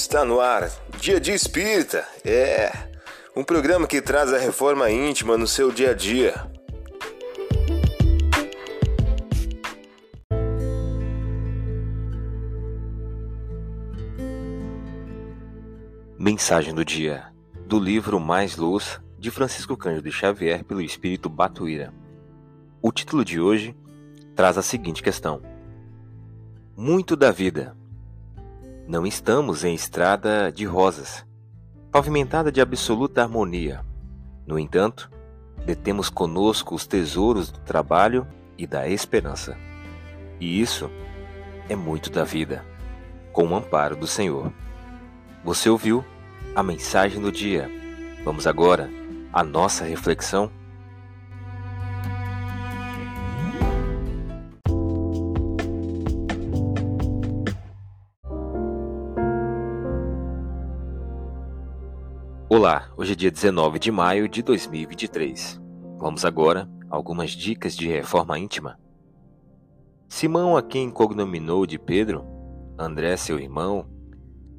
Está no ar, Dia de Espírita. É um programa que traz a reforma íntima no seu dia a dia. Mensagem do dia do livro Mais Luz de Francisco Cândido Xavier pelo Espírito Batuíra. O título de hoje traz a seguinte questão: Muito da vida não estamos em estrada de rosas, pavimentada de absoluta harmonia. No entanto, detemos conosco os tesouros do trabalho e da esperança. E isso é muito da vida, com o amparo do Senhor. Você ouviu a mensagem do dia. Vamos agora à nossa reflexão Olá, hoje é dia 19 de maio de 2023. Vamos agora a algumas dicas de reforma íntima. Simão, a quem cognominou de Pedro, André, seu irmão,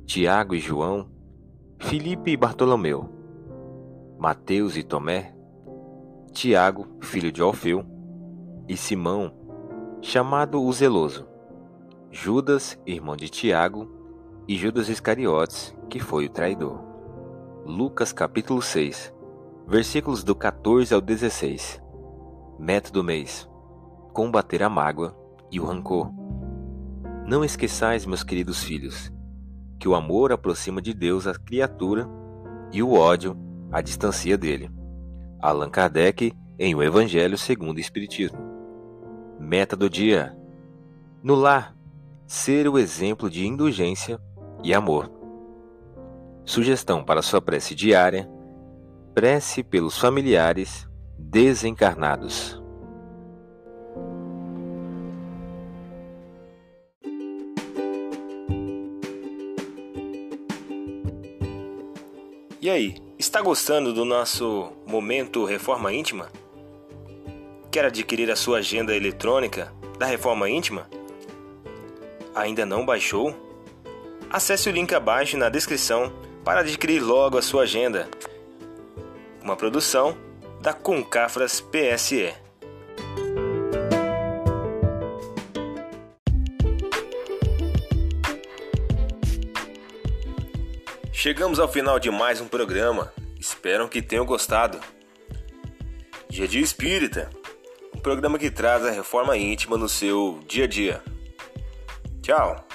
Tiago e João, Filipe e Bartolomeu, Mateus e Tomé, Tiago, filho de Alfeu, e Simão, chamado o Zeloso, Judas, irmão de Tiago, e Judas Iscariotes, que foi o traidor. Lucas capítulo 6, versículos do 14 ao 16. Meta do mês: combater a mágoa e o rancor. Não esqueçais, meus queridos filhos, que o amor aproxima de Deus a criatura e o ódio a distancia dele. Allan Kardec em O Evangelho segundo o Espiritismo. Meta do dia: no lar, ser o exemplo de indulgência e amor. Sugestão para sua prece diária: prece pelos familiares desencarnados. E aí, está gostando do nosso momento Reforma Íntima? Quer adquirir a sua agenda eletrônica da Reforma Íntima? Ainda não baixou? Acesse o link abaixo na descrição para adquirir logo a sua agenda. Uma produção da Concafras PSE. Chegamos ao final de mais um programa. Espero que tenham gostado. Dia Dia Espírita, um programa que traz a reforma íntima no seu dia a dia. Tchau!